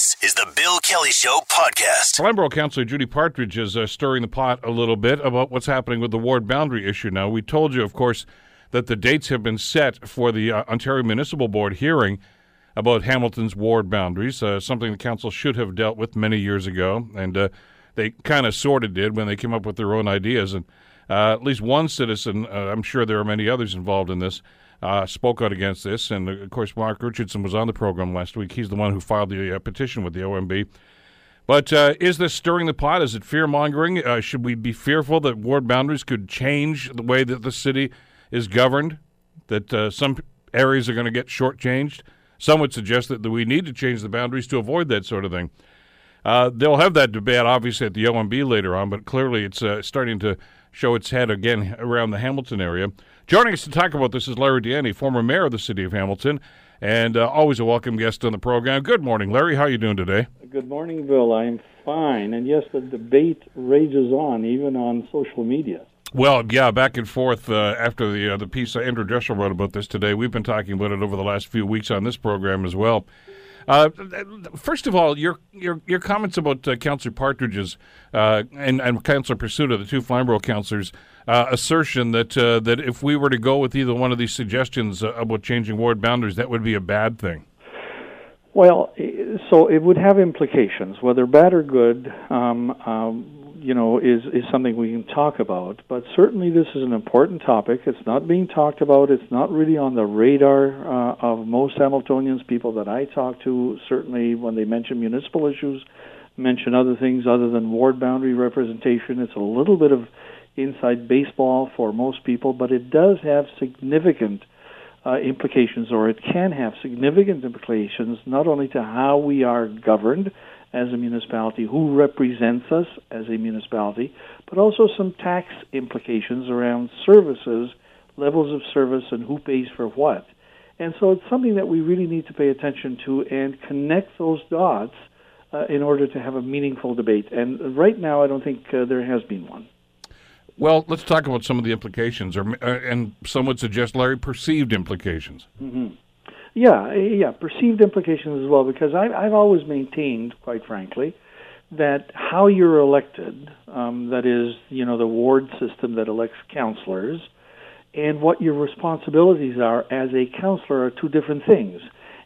This is the Bill Kelly Show podcast. Flamborough Councillor Judy Partridge is uh, stirring the pot a little bit about what's happening with the ward boundary issue now. We told you, of course, that the dates have been set for the uh, Ontario Municipal Board hearing about Hamilton's ward boundaries, uh, something the council should have dealt with many years ago, and uh, they kind of sort of did when they came up with their own ideas. And uh, at least one citizen, uh, I'm sure there are many others involved in this, uh, spoke out against this. And of course, Mark Richardson was on the program last week. He's the one who filed the uh, petition with the OMB. But uh, is this stirring the pot? Is it fear mongering? Uh, should we be fearful that ward boundaries could change the way that the city is governed? That uh, some areas are going to get shortchanged? Some would suggest that we need to change the boundaries to avoid that sort of thing. Uh, they'll have that debate, obviously, at the OMB later on, but clearly it's uh, starting to show its head again around the Hamilton area. Joining us to talk about this is Larry Di former mayor of the city of Hamilton, and uh, always a welcome guest on the program. Good morning, Larry. How are you doing today? Good morning, Bill. I'm fine. And yes, the debate rages on, even on social media. Well, yeah, back and forth uh, after the uh, the piece uh, Andrew Dreschel wrote about this today. We've been talking about it over the last few weeks on this program as well. Uh, first of all, your your your comments about uh, Councillor Partridge's uh, and and Councillor Pasuta, the two Flamborough councillors, uh, assertion that uh, that if we were to go with either one of these suggestions uh, about changing ward boundaries, that would be a bad thing. Well, so it would have implications, whether bad or good. Um, um, you know, is is something we can talk about. But certainly, this is an important topic. It's not being talked about. It's not really on the radar uh, of most Hamiltonians. People that I talk to, certainly when they mention municipal issues, mention other things other than ward boundary representation. It's a little bit of inside baseball for most people, but it does have significant uh, implications, or it can have significant implications, not only to how we are governed as a municipality, who represents us as a municipality, but also some tax implications around services, levels of service, and who pays for what. And so it's something that we really need to pay attention to and connect those dots uh, in order to have a meaningful debate. And right now, I don't think uh, there has been one. Well, let's talk about some of the implications, or uh, and some would suggest, Larry, perceived implications. Mm-hmm. Yeah, yeah, perceived implications as well, because I've, I've always maintained, quite frankly, that how you're elected, um, that is, you know, the ward system that elects councillors, and what your responsibilities are as a councillor are two different things.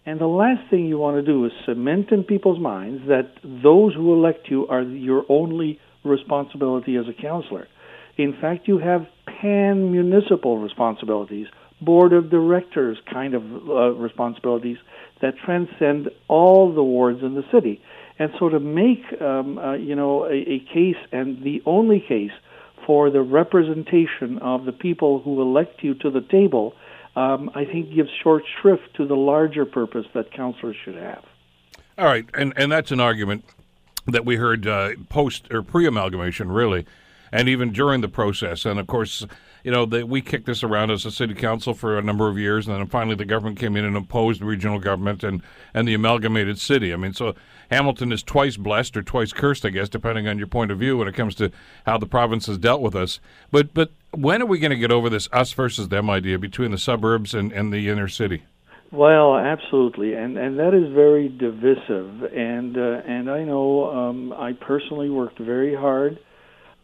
And the last thing you want to do is cement in people's minds that those who elect you are your only responsibility as a councillor. In fact, you have pan municipal responsibilities, board of directors kind of uh, responsibilities that transcend all the wards in the city. And so to make, um, uh, you know, a, a case and the only case for the representation of the people who elect you to the table, um, I think gives short shrift to the larger purpose that councillors should have. All right, and and that's an argument that we heard uh, post or pre-amalgamation, really, and even during the process. And of course, you know, we kicked this around as a city council for a number of years, and then finally the government came in and imposed regional government and, and the amalgamated city. I mean, so Hamilton is twice blessed or twice cursed, I guess, depending on your point of view when it comes to how the province has dealt with us. But but when are we going to get over this us versus them idea between the suburbs and, and the inner city? Well, absolutely, and and that is very divisive. And uh, and I know um, I personally worked very hard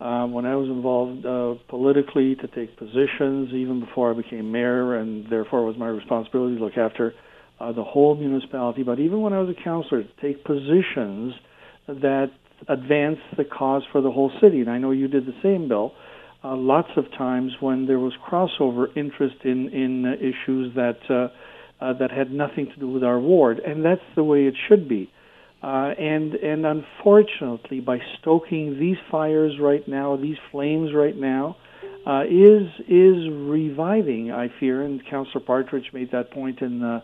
um, when I was involved uh, politically to take positions, even before I became mayor, and therefore it was my responsibility to look after uh, the whole municipality. But even when I was a councillor, to take positions that advance the cause for the whole city. And I know you did the same, Bill. Uh, lots of times when there was crossover interest in in uh, issues that uh, uh, that had nothing to do with our ward, and that's the way it should be. Uh, and and unfortunately, by stoking these fires right now, these flames right now, uh, is is reviving. I fear, and Councillor Partridge made that point in the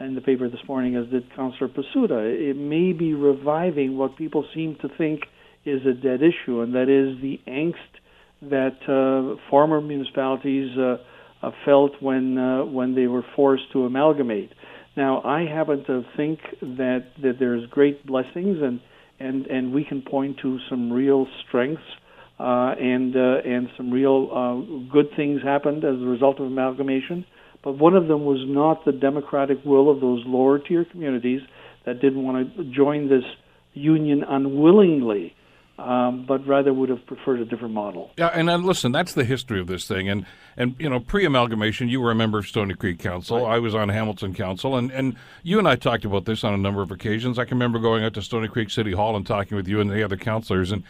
in the paper this morning, as did Councillor Pasuta. It may be reviving what people seem to think is a dead issue, and that is the angst that uh, former municipalities uh, uh, felt when uh, when they were forced to amalgamate. Now, I happen to think that, that there's great blessings, and, and, and we can point to some real strengths uh, and, uh, and some real uh, good things happened as a result of amalgamation. But one of them was not the democratic will of those lower tier communities that didn't want to join this union unwillingly um, but rather would have preferred a different model. Yeah, and then listen, that's the history of this thing. And and you know, pre-amalgamation, you were a member of Stoney Creek Council. Right. I was on Hamilton Council, and and you and I talked about this on a number of occasions. I can remember going out to Stoney Creek City Hall and talking with you and the other councilors, and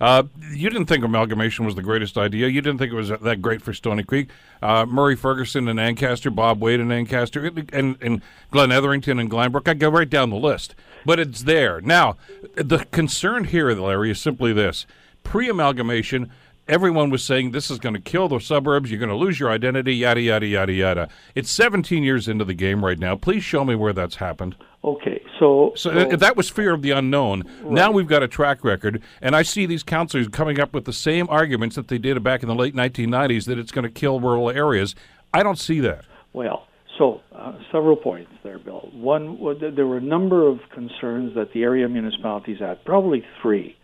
uh, you didn't think amalgamation was the greatest idea. You didn't think it was that great for Stoney Creek. Uh, Murray Ferguson and Ancaster, Bob Wade and Ancaster, and, and Glen Etherington and Glanbrook. I go right down the list. But it's there. Now, the concern here, Larry, is simply this. Pre-amalgamation, everyone was saying this is going to kill the suburbs. You're going to lose your identity, yada, yada, yada, yada. It's 17 years into the game right now. Please show me where that's happened. Okay, so so, so that was fear of the unknown. Right. Now we've got a track record, and I see these councillors coming up with the same arguments that they did back in the late 1990s that it's going to kill rural areas. I don't see that. Well, so uh, several points there, Bill. One, there were a number of concerns that the area municipalities had. Probably three.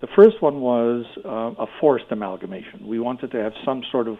The first one was uh, a forced amalgamation. We wanted to have some sort of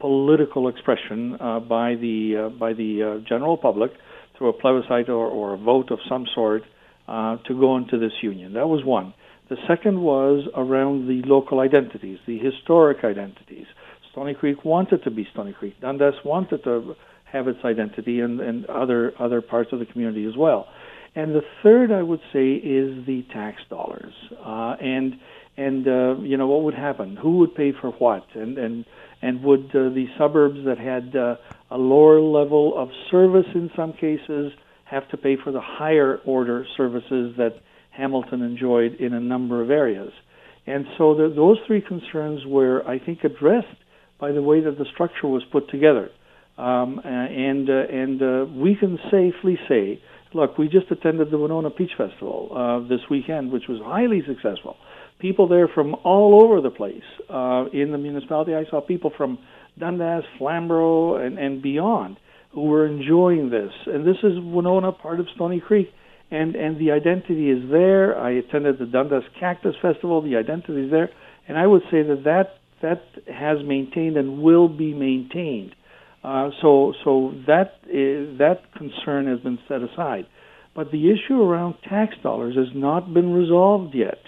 political expression uh, by the uh, by the uh, general public through a plebiscite or, or a vote of some sort uh, to go into this union. That was one. The second was around the local identities, the historic identities. Stoney Creek wanted to be Stoney Creek. Dundas wanted to have its identity, and, and other other parts of the community as well. And the third, I would say, is the tax dollars. Uh, and and uh, you know what would happen? Who would pay for what? And and and would uh, the suburbs that had uh, a lower level of service in some cases have to pay for the higher order services that Hamilton enjoyed in a number of areas. And so the, those three concerns were, I think, addressed by the way that the structure was put together. Um, and uh, and uh, we can safely say, look, we just attended the Winona Peach Festival uh, this weekend, which was highly successful. People there from all over the place uh, in the municipality. I saw people from Dundas, Flamborough, and, and beyond who were enjoying this. And this is Winona, part of Stoney Creek, and and the identity is there. I attended the Dundas Cactus Festival. The identity is there, and I would say that that that has maintained and will be maintained. Uh, so so that is, that concern has been set aside, but the issue around tax dollars has not been resolved yet,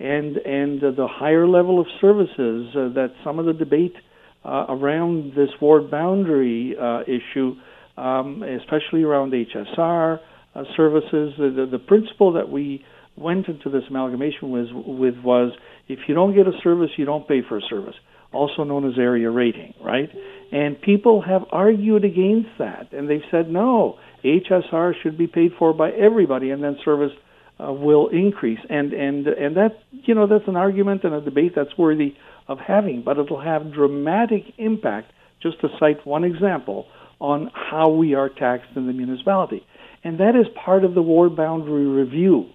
and and uh, the higher level of services uh, that some of the debate uh, around this ward boundary uh, issue, um, especially around HSR uh, services. The, the, the, principle that we went into this amalgamation with, with was if you don't get a service, you don't pay for a service, also known as area rating, right? And people have argued against that, and they've said no, HSR should be paid for by everybody, and then service uh, will increase. And and and that you know that's an argument and a debate that's worthy of having, but it'll have dramatic impact, just to cite one example, on how we are taxed in the municipality. And that is part of the ward boundary review.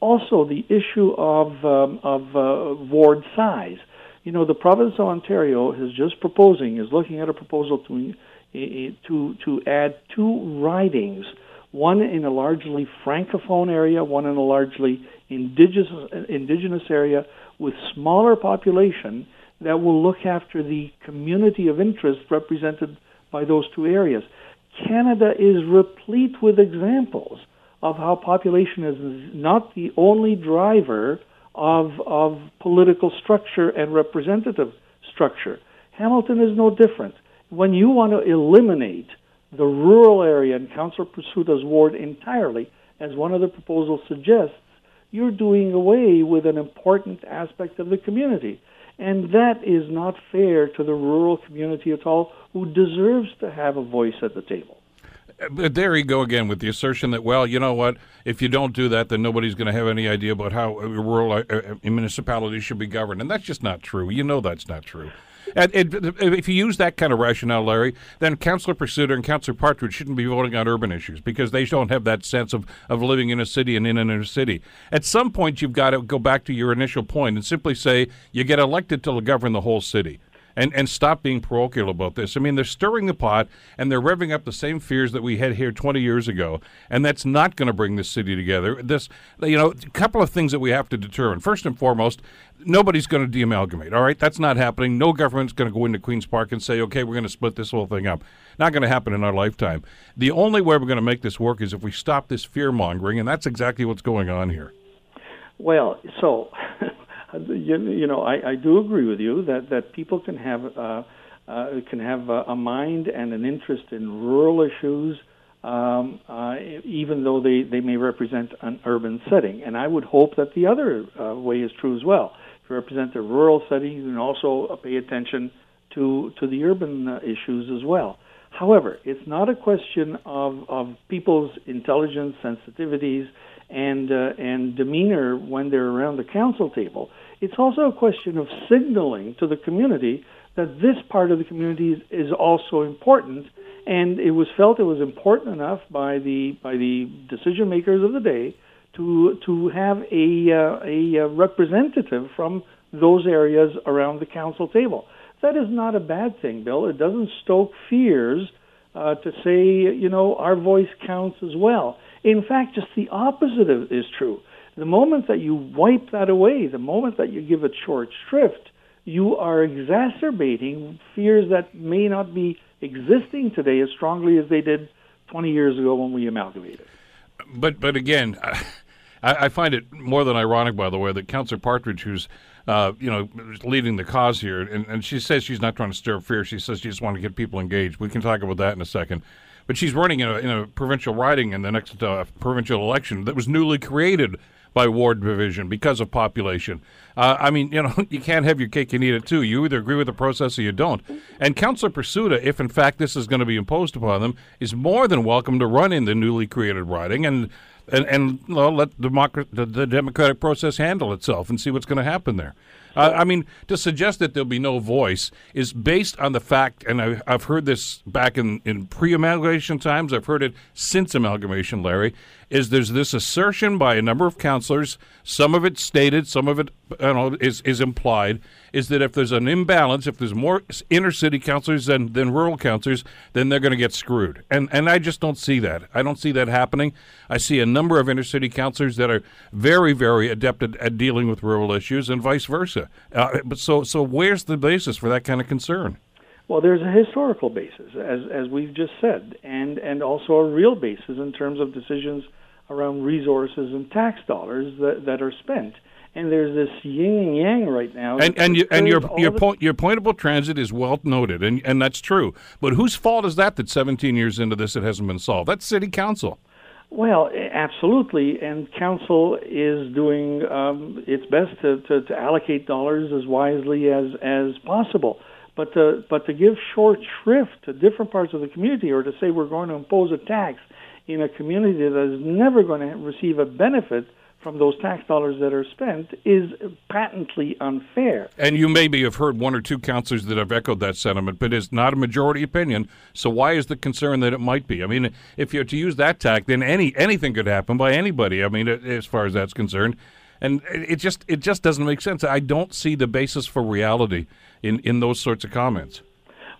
Also, the issue of, um, of uh, ward size. You know, the province of Ontario is just proposing, is looking at a proposal to, to, to add two ridings, one in a largely francophone area, one in a largely indigenous, indigenous area with smaller population that will look after the community of interest represented by those two areas. Canada is replete with examples of how population is not the only driver of, of political structure and representative structure. Hamilton is no different. When you want to eliminate the rural area in Councillor Pasuta's ward entirely, as one of the proposals suggests, you're doing away with an important aspect of the community. And that is not fair to the rural community at all, who deserves to have a voice at the table. But uh, there you go again with the assertion that, well, you know what? If you don't do that, then nobody's going to have any idea about how rural uh, uh, municipalities should be governed. And that's just not true. You know that's not true. And, if you use that kind of rationale, Larry, then Councillor Pasuta and Councillor Partridge shouldn't be voting on urban issues because they don't have that sense of, of living in a city and in an inner city. At some point, you've got to go back to your initial point and simply say you get elected to govern the whole city. And, and stop being parochial about this. I mean, they're stirring the pot and they're revving up the same fears that we had here 20 years ago, and that's not going to bring this city together. This, you know, a couple of things that we have to determine. First and foremost, nobody's going to deamalgamate. All right, that's not happening. No government's going to go into Queens Park and say, okay, we're going to split this whole thing up. Not going to happen in our lifetime. The only way we're going to make this work is if we stop this fear mongering, and that's exactly what's going on here. Well, so you, you know, I, I do agree with you that that people can have uh, uh, can have a, a mind and an interest in rural issues, um, uh, even though they they may represent an urban setting. And I would hope that the other uh, way is true as well. If you represent a rural setting, you can also pay attention to to the urban uh, issues as well. However, it's not a question of, of people's intelligence, sensitivities, and uh, and demeanor when they're around the council table. It's also a question of signaling to the community that this part of the community is, is also important, and it was felt it was important enough by the by the decision makers of the day to to have a uh, a representative from those areas around the council table. That is not a bad thing, Bill. It doesn't stoke fears uh, to say, you know, our voice counts as well. In fact, just the opposite is true. The moment that you wipe that away, the moment that you give it short shrift, you are exacerbating fears that may not be existing today as strongly as they did 20 years ago when we amalgamated. But but again, I, I find it more than ironic, by the way, that Councillor Partridge, who's uh, you know, leading the cause here. And, and she says she's not trying to stir fear. She says she just wants to get people engaged. We can talk about that in a second. But she's running in a, in a provincial riding in the next uh, provincial election that was newly created by ward division because of population. Uh, I mean, you know, you can't have your cake and eat it too. You either agree with the process or you don't. And Councillor Pasuta, if in fact this is going to be imposed upon them, is more than welcome to run in the newly created riding and and, and well, let the, the democratic process handle itself and see what's going to happen there. Uh, I mean, to suggest that there'll be no voice is based on the fact, and I, have heard this back in, in pre amalgamation times, I've heard it since amalgamation, Larry, is there's this assertion by a number of counselors, some of it stated, some of it know, is, is implied, is that if there's an imbalance, if there's more inner city counselors than, than rural counselors, then they're going to get screwed. And, and I just don't see that. I don't see that happening. I see a number of inner city counselors that are very, very adept at, at dealing with rural issues and vice versa. Uh, but so, so where's the basis for that kind of concern? Well, there's a historical basis, as as we've just said, and and also a real basis in terms of decisions around resources and tax dollars that, that are spent. And there's this yin and yang right now. And and, you, and your your point your pointable transit is well noted, and and that's true. But whose fault is that? That 17 years into this, it hasn't been solved. That's city council. Well, absolutely, and council is doing um, its best to, to, to allocate dollars as wisely as as possible. But to, but to give short shrift to different parts of the community, or to say we're going to impose a tax in a community that is never going to receive a benefit from those tax dollars that are spent is patently unfair. And you maybe have heard one or two councillors that have echoed that sentiment, but it's not a majority opinion. So why is the concern that it might be? I mean, if you're to use that tack, then any anything could happen by anybody. I mean, as far as that's concerned, and it just it just doesn't make sense. I don't see the basis for reality in in those sorts of comments.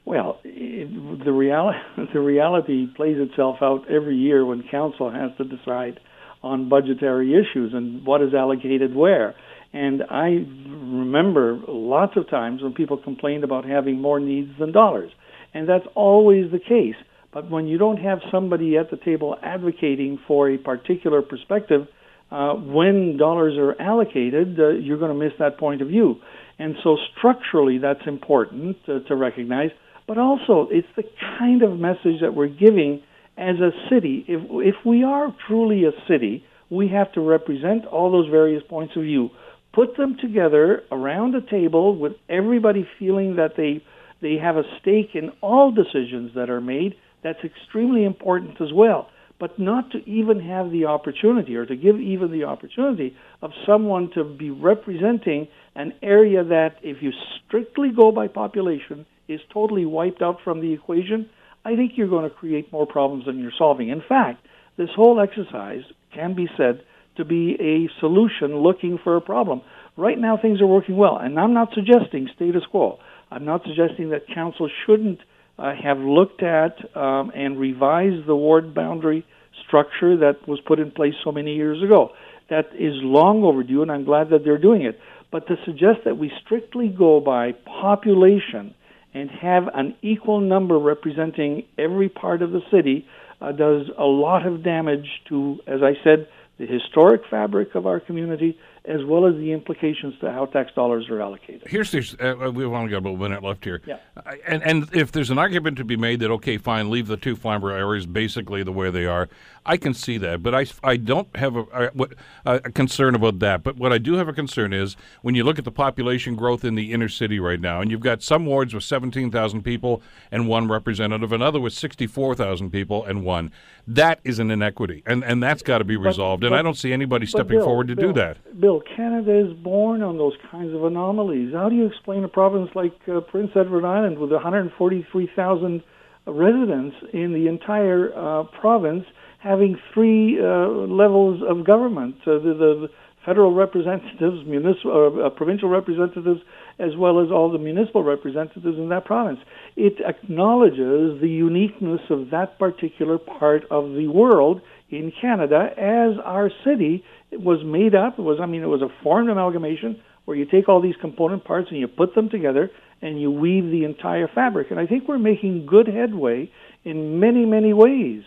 Well, it, the reality the reality plays itself out every year when council has to decide on budgetary issues and what is allocated where. And I remember lots of times when people complained about having more needs than dollars, and that's always the case. But when you don't have somebody at the table advocating for a particular perspective, uh, when dollars are allocated, uh, you're going to miss that point of view. And so structurally, that's important to recognize but also it's the kind of message that we're giving as a city. If if we are truly a city, we have to represent all those various points of view, put them together around a table with everybody feeling that they they have a stake in all decisions that are made. That's extremely important as well. But not to even have the opportunity or to give even the opportunity of someone to be representing an area that, if you strictly go by population, is totally wiped out from the equation, I think you're going to create more problems than you're solving. In fact, this whole exercise can be said to be a solution looking for a problem. Right now, things are working well, and I'm not suggesting status quo. I'm not suggesting that council shouldn't uh, have looked at um, and revised the ward boundary structure that was put in place so many years ago. That is long overdue, and I'm glad that they're doing it. But to suggest that we strictly go by population and have an equal number representing every part of the city uh, does a lot of damage to, as I said, the historic fabric of our community, as well as the implications to how tax dollars are allocated. Here's this. Uh, we've only got about a minute left here. Yeah. Uh, and and if there's an argument to be made that okay, fine, leave the two Flamborough areas basically the way they are, I can see that. But I, I don't have a, a, a concern about that. But what I do have a concern is when you look at the population growth in the inner city right now, and you've got some wards with 17,000 people and one representative, another with 64,000 people and one. That is an inequity, and and that's got to be resolved. But, and but, I don't see anybody stepping Bill, forward to Bill, do that. Bill, Canada is born on those kinds of anomalies. How do you explain a province like uh, Prince Edward Island with 143,000 residents in the entire uh, province having three uh, levels of government? Uh, the, federal representatives, municipal, uh, provincial representatives, as well as all the municipal representatives in that province. It acknowledges the uniqueness of that particular part of the world in Canada as our city was made up. It was, I mean, it was a formed amalgamation where you take all these component parts and you put them together and you weave the entire fabric. And I think we're making good headway in many, many ways.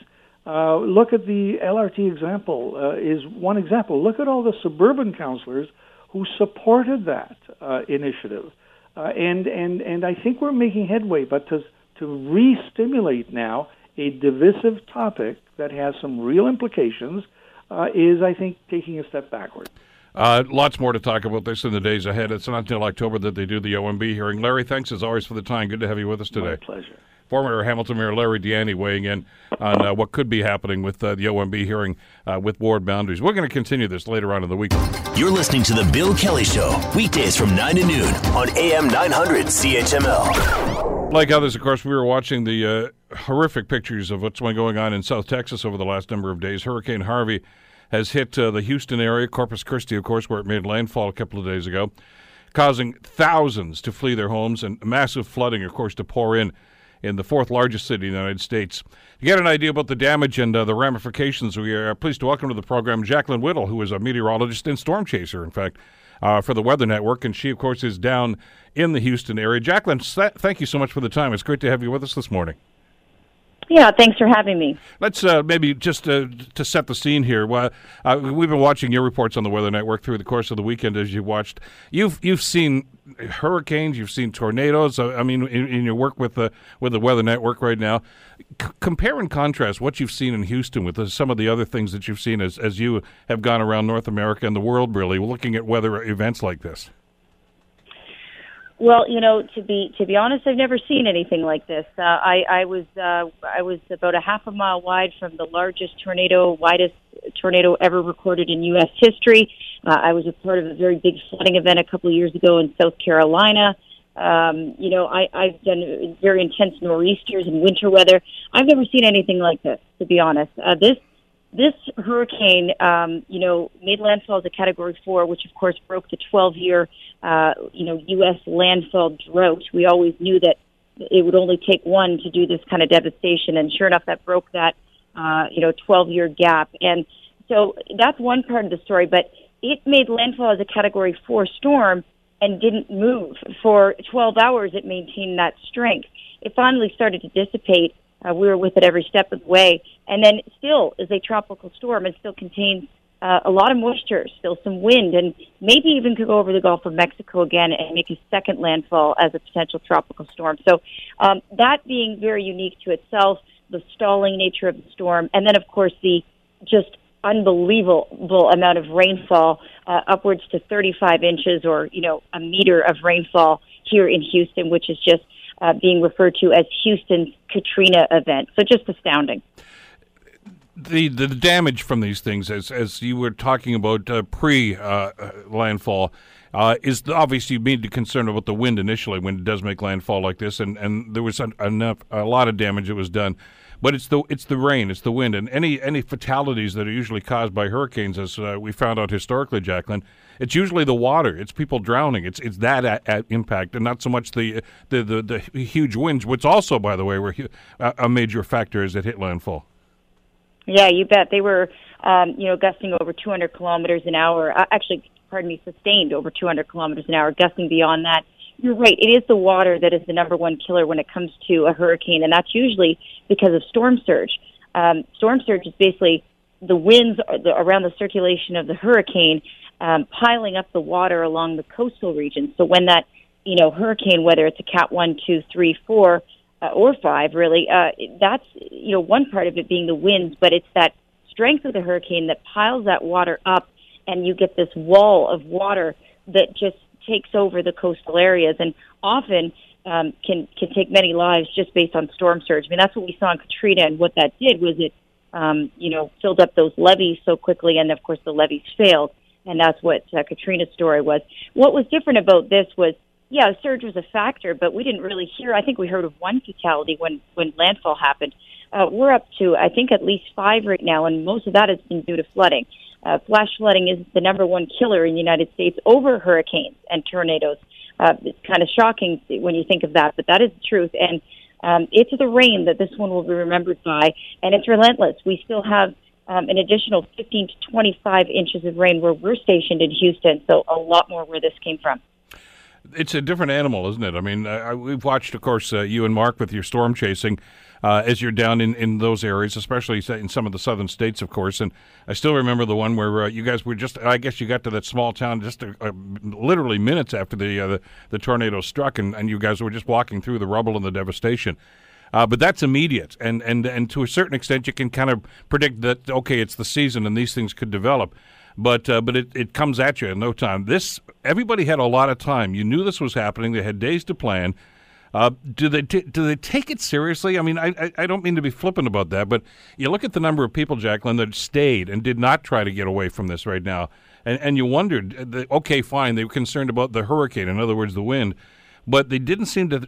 Uh, look at the LRT example uh, is one example. Look at all the suburban councillors who supported that uh, initiative, uh, and and and I think we're making headway. But to to re-stimulate now a divisive topic that has some real implications uh, is, I think, taking a step backward. Uh, lots more to talk about this in the days ahead. It's not until October that they do the OMB hearing. Larry, thanks as always for the time. Good to have you with us today. My pleasure. Former Hamilton Mayor Larry Di Ianni weighing in on uh, what could be happening with uh, the OMB hearing uh, with ward boundaries. We're going to continue this later on in the week. You're listening to The Bill Kelly Show, weekdays from 9 to noon on AM 900 CHML. Like others, of course, we were watching the uh, horrific pictures of what's been going on in South Texas over the last number of days. Hurricane Harvey has hit uh, the Houston area, Corpus Christi, of course, where it made landfall a couple of days ago, causing thousands to flee their homes and massive flooding, of course, to pour in in the fourth largest city in the United States. To get an idea about the damage and uh, the ramifications, we are pleased to welcome to the program Jaclyn Whittal, who is a meteorologist and storm chaser, in fact, uh, for the Weather Network. And she, of course, is down in the Houston area. Jaclyn, thank you so much for the time. It's great to have you with us this morning. Yeah, thanks for having me. Let's uh, maybe just uh, to set the scene here. Well, uh, we've been watching your reports on the Weather Network through the course of the weekend. As you watched, you've you've seen hurricanes, you've seen tornadoes. Uh, I mean, in, in, your work with the with the Weather Network right now, C- compare and contrast what you've seen in Houston with the, some of the other things that you've seen as as you have gone around North America and the world, really looking at weather events like this. Well, you know, to be to be honest, I've never seen anything like this. Uh, I I was uh, I was about a half a mile wide from the largest tornado, widest tornado ever recorded in U.S. history. Uh, I was a part of a very big flooding event a couple of years ago in South Carolina. Um, you know, I, I've done very intense nor'easters and winter weather. I've never seen anything like this, to be honest. Uh, this this hurricane, um, you know, made landfall as a Category Four, which of course broke the 12-year, uh, you know, U.S. landfall drought. We always knew that it would only take one to do this kind of devastation, and sure enough, that broke that, uh, you know, 12-year gap. And so that's one part of the story. But it made landfall as a Category Four storm and didn't move for 12 hours. It maintained that strength. It finally started to dissipate uh, we were with it every step of the way. And then still is a tropical storm and still contains uh, a lot of moisture, still some wind, and maybe even could go over the Gulf of Mexico again and make a second landfall as a potential tropical storm. So um, that being very unique to itself, the stalling nature of the storm, and then of course the just unbelievable amount of rainfall, uh, upwards to 35 inches or you know a meter of rainfall here in Houston, which is just uh, being referred to as Houston's Katrina event. So just astounding. The the damage from these things, as as you were talking about uh, pre uh, landfall, uh, is obviously you made the concern about the wind initially when it does make landfall like this, and, and there was enough a lot of damage that was done. But it's the it's the rain, it's the wind, and any any fatalities that are usually caused by hurricanes, as uh, we found out historically, Jaclyn, it's usually the water. It's people drowning. It's it's that at, at impact, and not so much the, the the the huge winds, which also, by the way, were a major factor as it hit landfall. Yeah, you bet. They were, um, you know, gusting over 200 kilometers an hour. Uh, actually, pardon me, sustained over 200 kilometers an hour, gusting beyond that. You're right. It is the water that is the number one killer when it comes to a hurricane, and that's usually because of storm surge. Um, storm surge is basically the winds around the circulation of the hurricane um, piling up the water along the coastal region. So when that, you know, hurricane, whether it's a Cat one, two, three, four, uh, or five, really, uh, that's you know one part of it being the winds, but it's that strength of the hurricane that piles that water up, and you get this wall of water that just takes over the coastal areas, and often um, can can take many lives just based on storm surge. I mean, that's what we saw in Katrina, and what that did was it, um, you know, filled up those levees so quickly, and of course the levees failed, and that's what uh, Katrina's story was. What was different about this was yeah, surge was a factor, but we didn't really hear. I think we heard of one fatality when when landfall happened. Uh, we're up to I think at least five right now, and most of that has been due to flooding. Uh, flash flooding is the number one killer in the United States over hurricanes and tornadoes. Uh, it's kind of shocking when you think of that, but that is the truth. And um, it's the rain that this one will be remembered by, and it's relentless. We still have um, an additional 15 to 25 inches of rain where we're stationed in Houston, so a lot more where this came from it's a different animal, isn't it? I mean, uh, we've watched, of course, uh, you and Mark with your storm chasing uh, as you're down in, in those areas, especially in some of the southern states, of course. And I still remember the one where uh, you guys were just, I guess you got to that small town just literally minutes after the, uh, the, the tornado struck, and, and you guys were just walking through the rubble and the devastation. Uh, but that's immediate, and, and and to a certain extent, you can kind of predict that okay, it's the season, and these things could develop but uh, but it, it comes at you in no time. This everybody had a lot of time. You knew this was happening. They had days to plan. Uh, do they t- do they take it seriously? I mean, I, I, I don't mean to be flippant about that, but you look at the number of people, Jaclyn, that stayed and did not try to get away from this right now, and and you wondered, uh, okay, fine, they were concerned about the hurricane, in other words, the wind, but they didn't seem to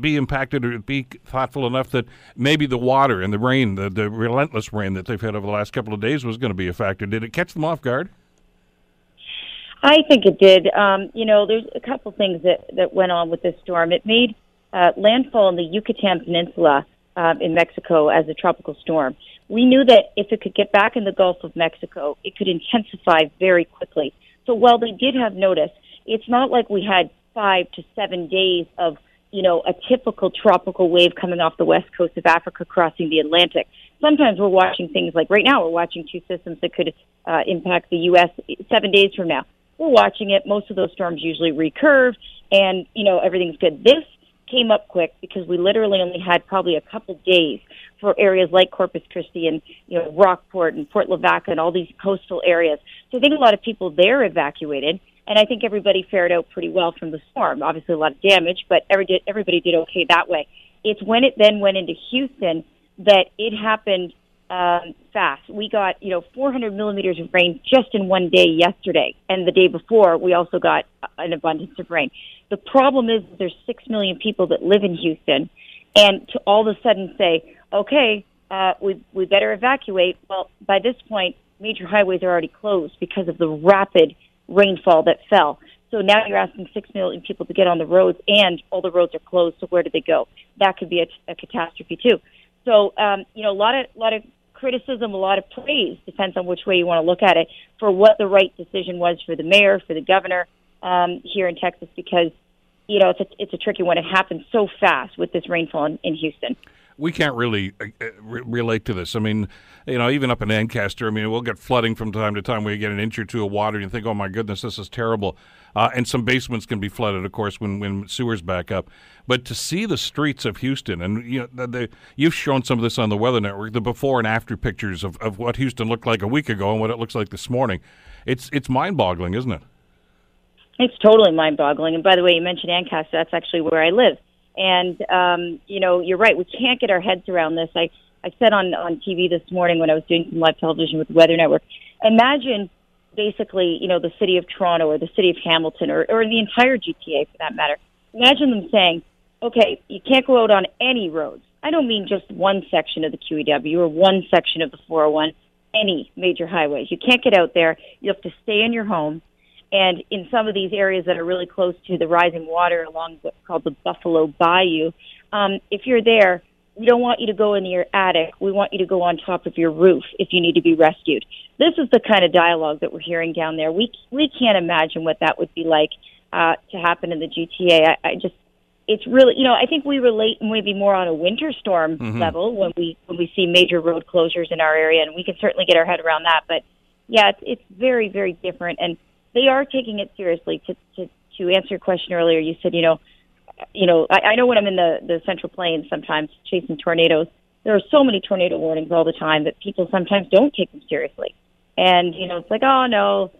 be impacted or be thoughtful enough that maybe the water and the rain, the, the relentless rain that they've had over the last couple of days, was going to be a factor. Did it catch them off guard? I think it did. Um, you know, there's a couple things that that went on with this storm. It made uh, landfall in the Yucatan Peninsula uh, in Mexico as a tropical storm. We knew that if it could get back in the Gulf of Mexico, it could intensify very quickly. So while they did have notice, it's not like we had five to seven days of, you know, a typical tropical wave coming off the west coast of Africa crossing the Atlantic. Sometimes we're watching things like right now, we're watching two systems that could uh, impact the U.S. seven days from now. We're watching it. Most of those storms usually recurve, and, you know, everything's good. This came up quick because we literally only had probably a couple days for areas like Corpus Christi and you know Rockport and Port Lavaca and all these coastal areas. So I think a lot of people there evacuated, and I think everybody fared out pretty well from the storm. Obviously, a lot of damage, but every, everybody did okay that way. It's when it then went into Houston that it happened um, fast. We got you know 400 millimeters of rain just in one day yesterday, and the day before we also got an abundance of rain. The problem is there's six million people that live in Houston, and to all of a sudden say, okay, uh, we we better evacuate. Well, by this point, major highways are already closed because of the rapid rainfall that fell. So now you're asking six million people to get on the roads, and all the roads are closed. So where do they go? That could be a, a catastrophe too. So um, you know, a lot of a lot of criticism, a lot of praise depends on which way you want to look at it for what the right decision was for the mayor, for the governor um, here in Texas, because you know it's a, it's a tricky one. It happened so fast with this rainfall in, in Houston we can't really uh, uh, re- relate to this. I mean, you know, even up in Ancaster, I mean, we'll get flooding from time to time you get an inch or two of water and you think, oh my goodness, this is terrible. Uh, and some basements can be flooded, of course, when, when sewers back up. But to see the streets of Houston, and you know, the, you've shown some of this on the Weather Network, the before and after pictures of, of what Houston looked like a week ago and what it looks like this morning, it's it's mind boggling, isn't it? It's totally mind boggling. And by the way, you mentioned Ancaster, that's actually where I live. And um, you know, you're right. We can't get our heads around this. I I said on on TV this morning when I was doing some live television with the Weather Network. Imagine basically, you know, the city of Toronto or the city of Hamilton or or the entire GTA for that matter. Imagine them saying, "Okay, you can't go out on any roads I don't mean just one section of the QEW or one section of the 401, any major highways. You can't get out there. You have to stay in your home. And in some of these areas that are really close to the rising water along what's called the Buffalo Bayou, um, if you're there, we don't want you to go in your attic. We want you to go on top of your roof if you need to be rescued. This is the kind of dialogue that we're hearing down there. We we can't imagine what that would be like uh, to happen in the GTA. I, I just it's really you know I think we relate maybe more on a winter storm mm-hmm. level when we when we see major road closures in our area, and we can certainly get our head around that. But yeah, it's, it's very very different, and they are taking it seriously. To to to answer your question earlier, you said you know you know I, I know when I'm in the the Central Plains sometimes chasing tornadoes, there are so many tornado warnings all the time that people sometimes don't take them seriously, and you know it's like oh no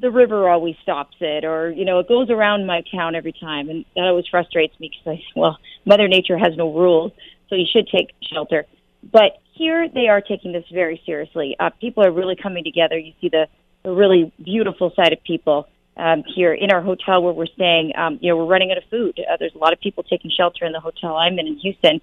the river always stops it or you know it goes around my town every time. And that always frustrates me because i well mother nature has no rules so you should take shelter. But here they are taking this very seriously. Uh, people are really coming together. You see the, the really beautiful side of people um, here in our hotel where we're staying um, you know we're running out of food uh, there's a lot of people taking shelter in the hotel i'm in in houston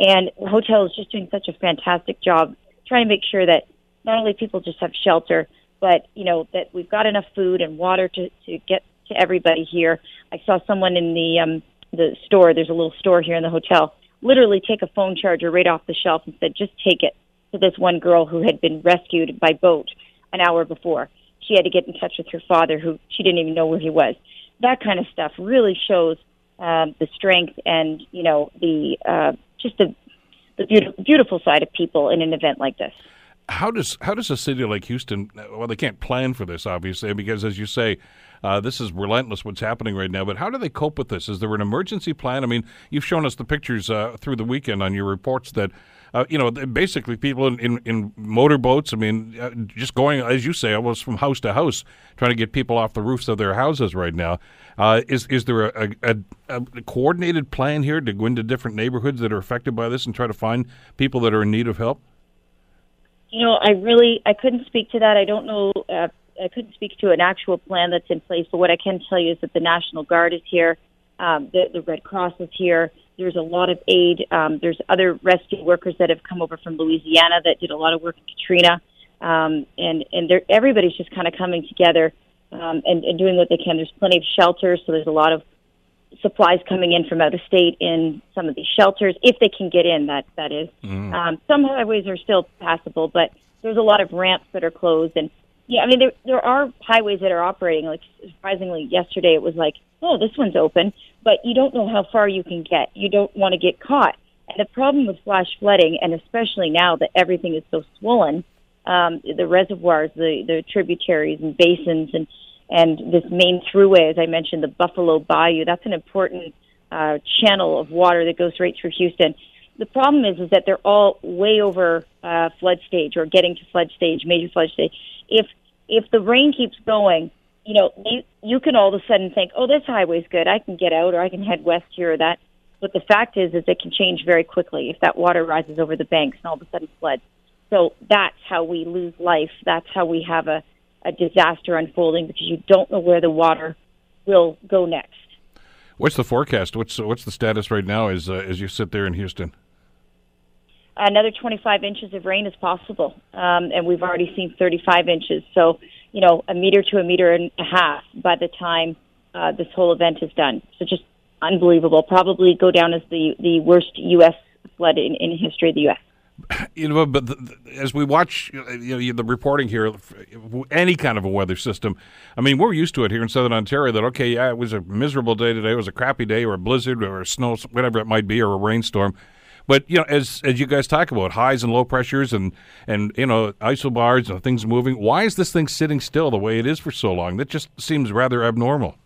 and the hotel is just doing such a fantastic job trying to make sure that not only people just have shelter but you know that we've got enough food and water to to get to everybody here. I saw someone in the um the store. There's a little store here in the hotel. Literally take a phone charger right off the shelf and said, "Just take it." To this one girl who had been rescued by boat an hour before. She had to get in touch with her father, who she didn't even know where he was. That kind of stuff really shows um, the strength and you know the uh, just the the beautiful, beautiful side of people in an event like this how does how does a city like Houston? Well, they can't plan for this, obviously, because as you say, uh, this is relentless what's happening right now. But how do they cope with this? Is there an emergency plan? I mean, you've shown us the pictures uh, through the weekend on your reports that. Uh, you know, basically, people in, in, in motorboats. I mean, uh, just going, as you say, almost from house to house, trying to get people off the roofs of their houses right now. Uh, is is there a, a, a, coordinated plan here to go into different neighborhoods that are affected by this and try to find people that are in need of help? You know, I really I couldn't speak to that. I don't know. Uh, I couldn't speak to an actual plan that's in place. But what I can tell you is that the National Guard is here. Um, the, the Red Cross is here. There's a lot of aid. Um, there's other rescue workers that have come over from Louisiana that did a lot of work in Katrina, um, and and everybody's just kind of coming together um, and, and doing what they can. There's plenty of shelters, so there's a lot of supplies coming in from out of state in some of these shelters, if they can get in. That that is. Mm. Um, some highways are still passable, but there's a lot of ramps that are closed, and yeah, I mean there there are highways that are operating. Like surprisingly, yesterday it was like, oh, this one's open, but you don't know how far you can get. You don't want to get caught. And the problem with flash flooding, and especially now that everything is so swollen, um, the reservoirs, the the tributaries and basins, and and this main throughway, as I mentioned, the Buffalo Bayou, that's an important uh, channel of water that goes right through Houston. The problem is, is that they're all way over uh, flood stage or getting to flood stage, major flood stage. If if the rain keeps going, you know, you, you can all of a sudden think, oh, this highway's good, I can get out, or I can head west here or that. But the fact is, is it can change very quickly if that water rises over the banks and all of a sudden floods. So that's how we lose life. That's how we have a a disaster unfolding because you don't know where the water will go next. What's the forecast? What's what's the status right now as uh, as you sit there in Houston? Another 25 inches of rain is possible, um, and we've already seen 35 inches. So, you know, a meter to a meter and a half by the time uh, this whole event is done. So, just unbelievable. Probably go down as the the worst U.S. flood in, in history of the U.S you know, but the, the, as we watch you know, the reporting here, any kind of a weather system, I mean, we're used to it here in Southern Ontario. That okay, yeah, it was a miserable day today, it was a crappy day, or a blizzard, or a snow, whatever it might be, or a rainstorm. But you know, as as you guys talk about highs and low pressures and and you know isobars and things moving, why is this thing sitting still the way it is for so long? That just seems rather abnormal.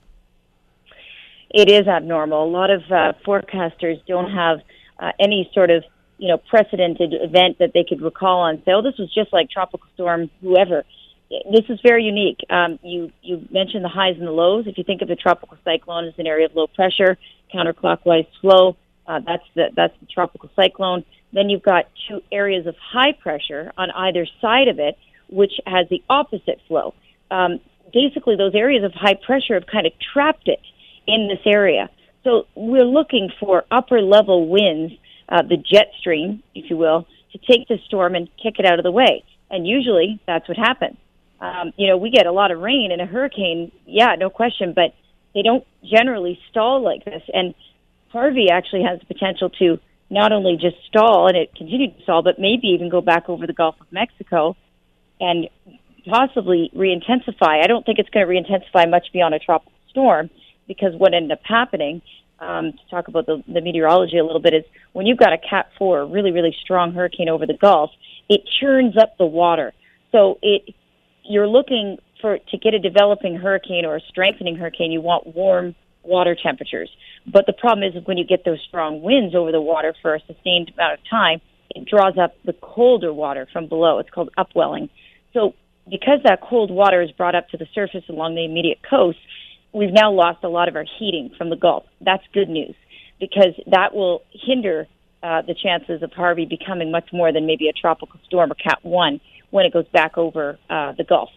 It is abnormal. A lot of uh, forecasters don't have uh, any sort of you know, precedented event that they could recall and say, oh, this was just like tropical storm, whoever. This is very unique. Um, you you mentioned the highs and the lows. If you think of a tropical cyclone as an area of low pressure, counterclockwise flow, uh, that's the that's the tropical cyclone. Then you've got two areas of high pressure on either side of it, which has the opposite flow. Um, basically, those areas of high pressure have kind of trapped it in this area. So we're looking for upper level winds uh, the jet stream, if you will, to take the storm and kick it out of the way. And usually that's what happens. Um, you know, we get a lot of rain in a hurricane, yeah, no question, but they don't generally stall like this. And Harvey actually has the potential to not only just stall and it continued to stall, but maybe even go back over the Gulf of Mexico and possibly re-intensify. I don't think it's going to re-intensify much beyond a tropical storm because what ended up happening, um, to talk about the, the meteorology a little bit, is when you've got a Cat 4, a really, really strong hurricane over the Gulf, it churns up the water. So it you're looking for to get a developing hurricane or a strengthening hurricane, you want warm water temperatures. But the problem is when you get those strong winds over the water for a sustained amount of time, it draws up the colder water from below. It's called upwelling. So because that cold water is brought up to the surface along the immediate coast, we've now lost a lot of our heating from the Gulf. That's good news because that will hinder uh, the chances of Harvey becoming much more than maybe a tropical storm or Cat 1 when it goes back over uh, the Gulf.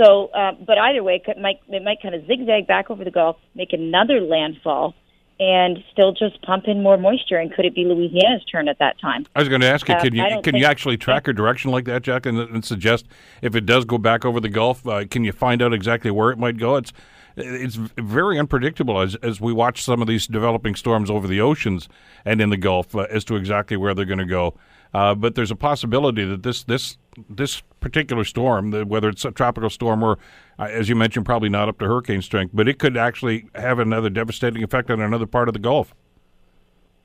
So, uh, but either way, it, might, it might kind of zigzag back over the Gulf, make another landfall, and still just pump in more moisture. And could it be Louisiana's turn at that time? I was going to ask you, uh, can you can you actually track a direction like that, Jack, and, and, suggest if it does go back over the Gulf, uh, can you find out exactly where it might go? It's it's very unpredictable as as we watch some of these developing storms over the oceans and in the Gulf uh, as to exactly where they're going to go. Uh, but there's a possibility that this this this particular storm, whether it's a tropical storm or, uh, as you mentioned, probably not up to hurricane strength, but it could actually have another devastating effect on another part of the Gulf.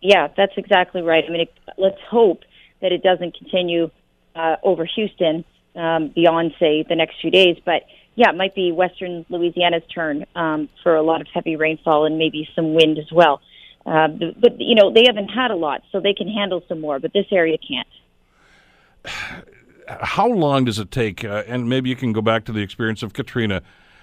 Yeah, that's exactly right. I mean, it, let's hope that it doesn't continue uh, over Houston um, beyond, say, the next few days. But yeah, it might be Western Louisiana's turn um, for a lot of heavy rainfall and maybe some wind as well. Uh, but you know they haven't had a lot, so they can handle some more. But this area can't. How long does it take? Uh, and maybe you can go back to the experience of Katrina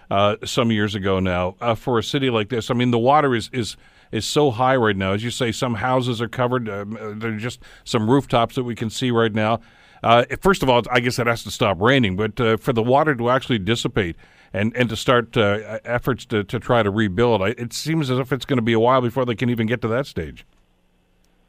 uh, some years ago now uh, for a city like this. I mean, the water is is is so high right now. As you say, some houses are covered. Um, uh, there are just some rooftops that we can see right now. Uh, first of all, I guess it has to stop raining, but for the water to actually dissipate and, and to start uh, efforts to, to try to rebuild, it seems as if it's going to be a while before they can even get to that stage.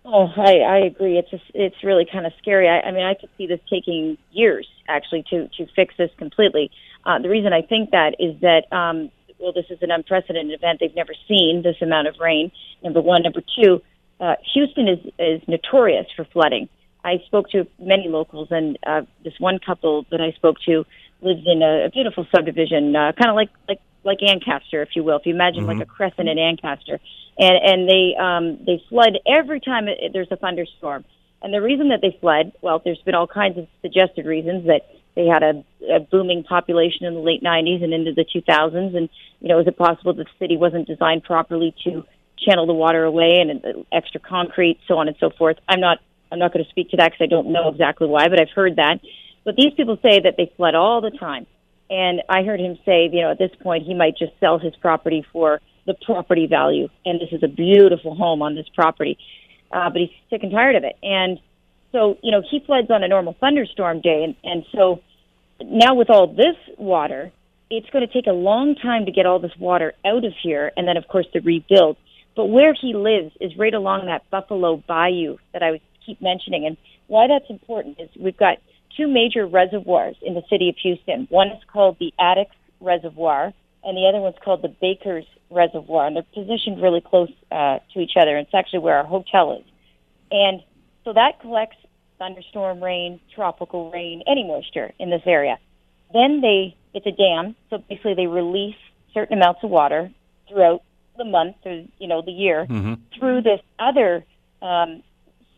Oh, I, I agree. It's just, it's really kind of scary. I, I mean, I could see this taking years actually to to fix this completely. Uh, the reason I think that is that um, well, this is an unprecedented event. They've never seen this amount of rain. Number one. Number two, uh, Houston is is notorious for flooding. I spoke to many locals, and uh, this one couple that I spoke to lives in a, a beautiful subdivision, uh, kind of like like like Ancaster, if you will. If you imagine mm-hmm. like a crescent in Ancaster, and and they um, they flood every time it, there's a thunderstorm. And the reason that they fled, well, there's been all kinds of suggested reasons that they had a, a booming population in the late 90s and into the 2000s, and you know, is it possible that the city wasn't designed properly to channel the water away and uh, extra concrete, so on and so forth? I'm not I'm not going to speak to that because I don't know exactly why, but I've heard that. But these people say that they flood all the time. And I heard him say, you know, at this point he might just sell his property for the property value. And this is a beautiful home on this property. Uh, but he's sick and tired of it. And so, you know, he floods on a normal thunderstorm day. And, and so now with all this water, it's going to take a long time to get all this water out of here. And then, of course, to rebuild. But where he lives is right along that Buffalo Bayou that I keep mentioning. And why that's important is we've got two major reservoirs in the city of Houston. One is called the Addicks Reservoir, and the other one's called the Barker's Reservoir, and they're positioned really close uh, to each other. It's actually where our hotel is, and so that collects thunderstorm rain, tropical rain, any moisture in this area. Then they, it's a dam, so basically they release certain amounts of water throughout the month or you know the year mm-hmm. through this other um,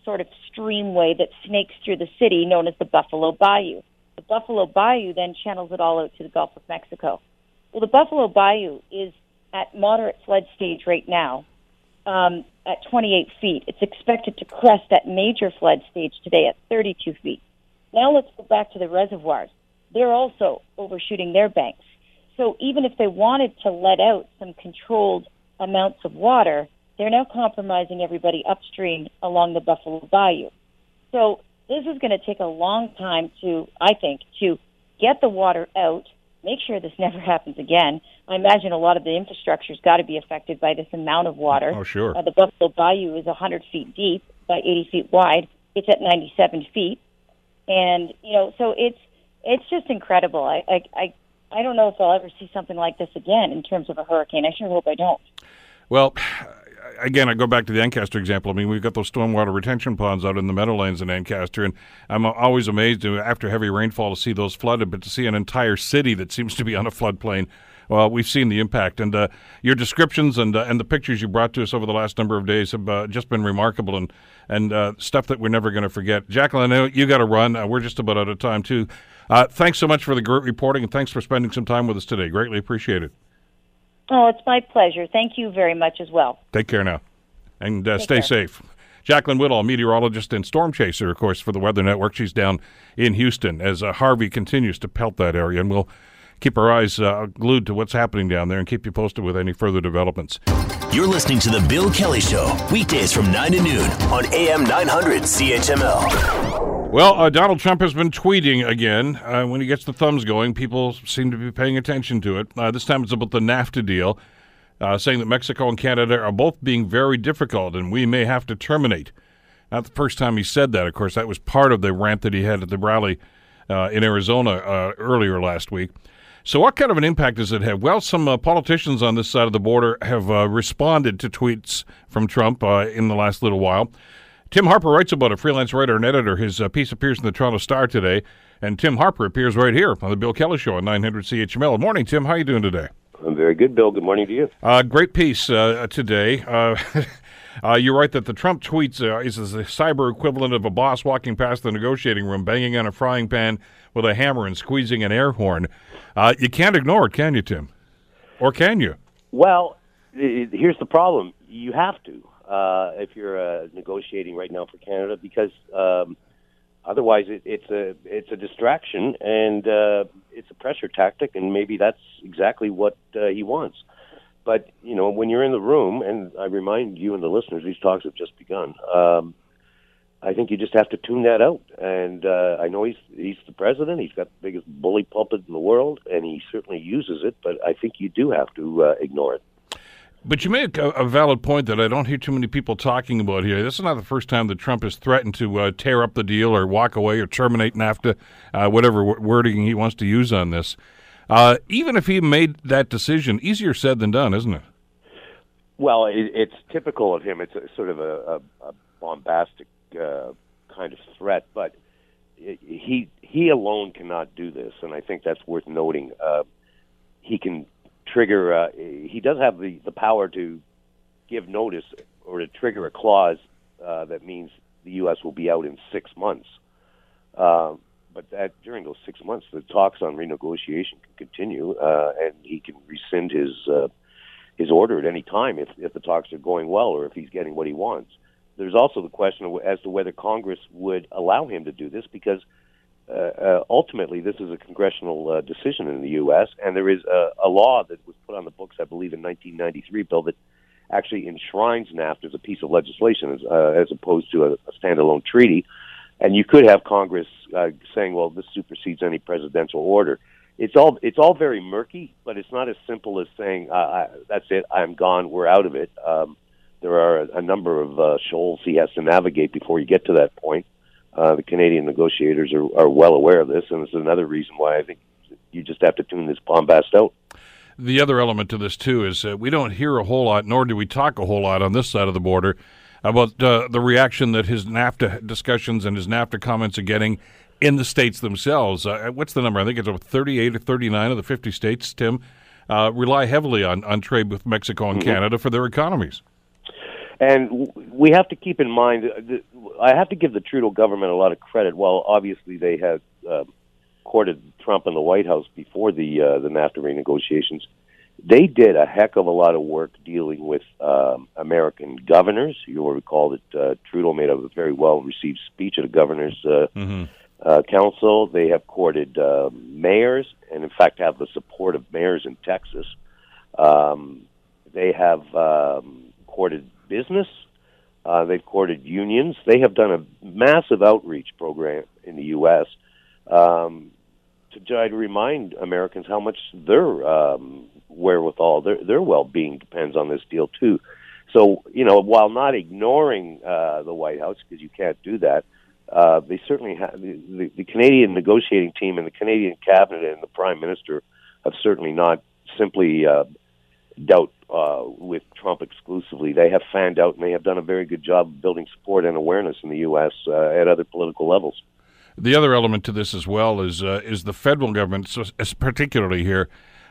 sort of streamway that snakes through the city known as the Buffalo Bayou. The Buffalo Bayou then channels it all out to the Gulf of Mexico. Well, the Buffalo Bayou is at moderate flood stage right now um, at 28 feet. It's expected to crest that major flood stage today at 32 feet. Now let's go back to the reservoirs. They're also overshooting their banks. So even if they wanted to let out some controlled amounts of water, they're now compromising everybody upstream along the Buffalo Bayou. So this is going to take a long time to, I think, to get the water out, make sure this never happens again. I imagine a lot of the infrastructure's got to be affected by this amount of water. Oh, sure. Uh, the Buffalo Bayou is 100 feet deep. by 80 feet wide. It's at 97 feet, and you know, so it's it's just incredible. I I I, I don't know if I'll ever see something like this again in terms of a hurricane. I sure hope I don't. Well, again, I go back to the Ancaster example. I mean, we've got those stormwater retention ponds out in the Meadowlands in Ancaster, and I'm always amazed after heavy rainfall to see those flooded, but to see an entire city that seems to be on a floodplain. Well, we've seen the impact, and uh, your descriptions and uh, and the pictures you brought to us over the last number of days have uh, just been remarkable, and and uh, stuff that we're never going to forget. Jaclyn, I know you got to run. Uh, we're just about out of time too. Uh, thanks so much for the great reporting, and thanks for spending some time with us today. Greatly appreciated. Oh, it's my pleasure. Thank you very much as well. Take care now and uh, stay care. safe. Jaclyn Whittal, meteorologist and storm chaser, of course, for the Weather Network. She's down in Houston as uh, Harvey continues to pelt that area, and we'll keep our eyes uh, glued to what's happening down there and keep you posted with any further developments. You're listening to The Bill Kelly Show, weekdays from 9 to noon on AM 900 CHML. Well, uh, Donald Trump has been tweeting again. Uh, when he gets the thumbs going, people seem to be paying attention to it. Uh, this time it's about the NAFTA deal uh, saying that Mexico and Canada are both being very difficult and we may have to terminate. Not the first time he said that, of course. That was part of the rant that he had at the rally uh, in Arizona uh, earlier last week. So, what kind of an impact does it have? Well, some uh, politicians on this side of the border have uh, responded to tweets from Trump uh, in the last little while. Tim Harper writes about a freelance writer and editor. His piece appears in the Toronto Star today, and Tim Harper appears right here on the Bill Kelly Show on 900 CHML. Good morning, Tim. How are you doing today? I'm very good, Bill. Good morning to you. Uh, great piece uh, today. Uh, uh you're right that the Trump tweets uh, is the cyber equivalent of a boss walking past the negotiating room, banging on a frying pan with a hammer and squeezing an air horn. Uh, you can't ignore it, can you, Tim? Or can you? Well, here's the problem. You have to if you're negotiating right now for Canada because um, otherwise it, it's a it's a distraction and uh, it's a pressure tactic, and maybe that's exactly what uh, he wants. But you know, when you're in the room, and I remind you and the listeners, these talks have just begun. Um, I think you just have to tune that out. And uh, I know he's he's the president. He's got the biggest bully pulpit in the world, and he certainly uses it. But I think you do have to uh, ignore it. But you make a, a, valid point that I don't hear too many people talking about here. This is not the first time that Trump has threatened to uh, tear up the deal or walk away or terminate NAFTA, uh, whatever w- wording he wants to use on this. Uh, even if he made that decision, easier said than done, isn't it? Well, it, it's typical of him. It's a, sort of a, a, bombastic uh, kind of threat, but it, he he alone cannot do this, and I think that's worth noting. Uh, he can trigger. Uh, he does have the the power to give notice or to trigger a clause uh, that means the U.S. will be out in six months. Uh, but that during those six months, the talks on renegotiation can continue, uh, and he can rescind his uh, his order at any time if if the talks are going well or if he's getting what he wants. There's also the question as to whether Congress would allow him to do this because ultimately, this is a congressional uh, decision in the U.S., and there is a, a law that was put on the books, I believe, in 1993, Bill, that actually enshrines NAFTA as a piece of legislation as, uh, as opposed to a, a standalone treaty. And you could have Congress uh, saying, "Well, this supersedes any presidential order." It's all it's all very murky, but it's not as simple as saying, uh, I, "That's it, I'm gone, we're out of it." Um, there are a, a number of uh, shoals he has to navigate before you get to that point. Uh, the Canadian negotiators are, are well aware of this, and it's another reason why I think you just have to tune this bombast out. The other element to this too is uh, we don't hear a whole lot, nor do we talk a whole lot on this side of the border about uh, the reaction that his NAFTA discussions and his NAFTA comments are getting in the states themselves. Uh, what's the number? I think it's about 38 or 39 of the 50 states, Tim, uh, rely heavily on, on trade with Mexico and mm-hmm. Canada for their economies. And we have to keep in mind, uh, I have to give the Trudeau government a lot of credit. While obviously they had uh, courted Trump in the White House before the uh, the NAFTA renegotiations, they did a heck of a lot of work dealing with um, American governors. You'll recall that uh, Trudeau made a very well received speech at a governor's uh, mm-hmm. uh, council. They have courted uh, mayors, and in fact have the support of mayors in Texas. Um, they have um, courted business. Uh, they've courted unions. They have done a massive outreach program in the U.S. Um, to try to remind Americans how much their um, wherewithal, their their well-being depends on this deal too. So, you know, while not ignoring uh, the White House, because you can't do that, uh, they certainly have the, the, the Canadian negotiating team and the Canadian cabinet and the Prime Minister have certainly not simply uh, dealt uh, with Trump exclusively. They have fanned out and they have done a very good job of building support and awareness in the U.S. Uh, at other political levels. The other element to this as well is uh, is the federal government, so, particularly here,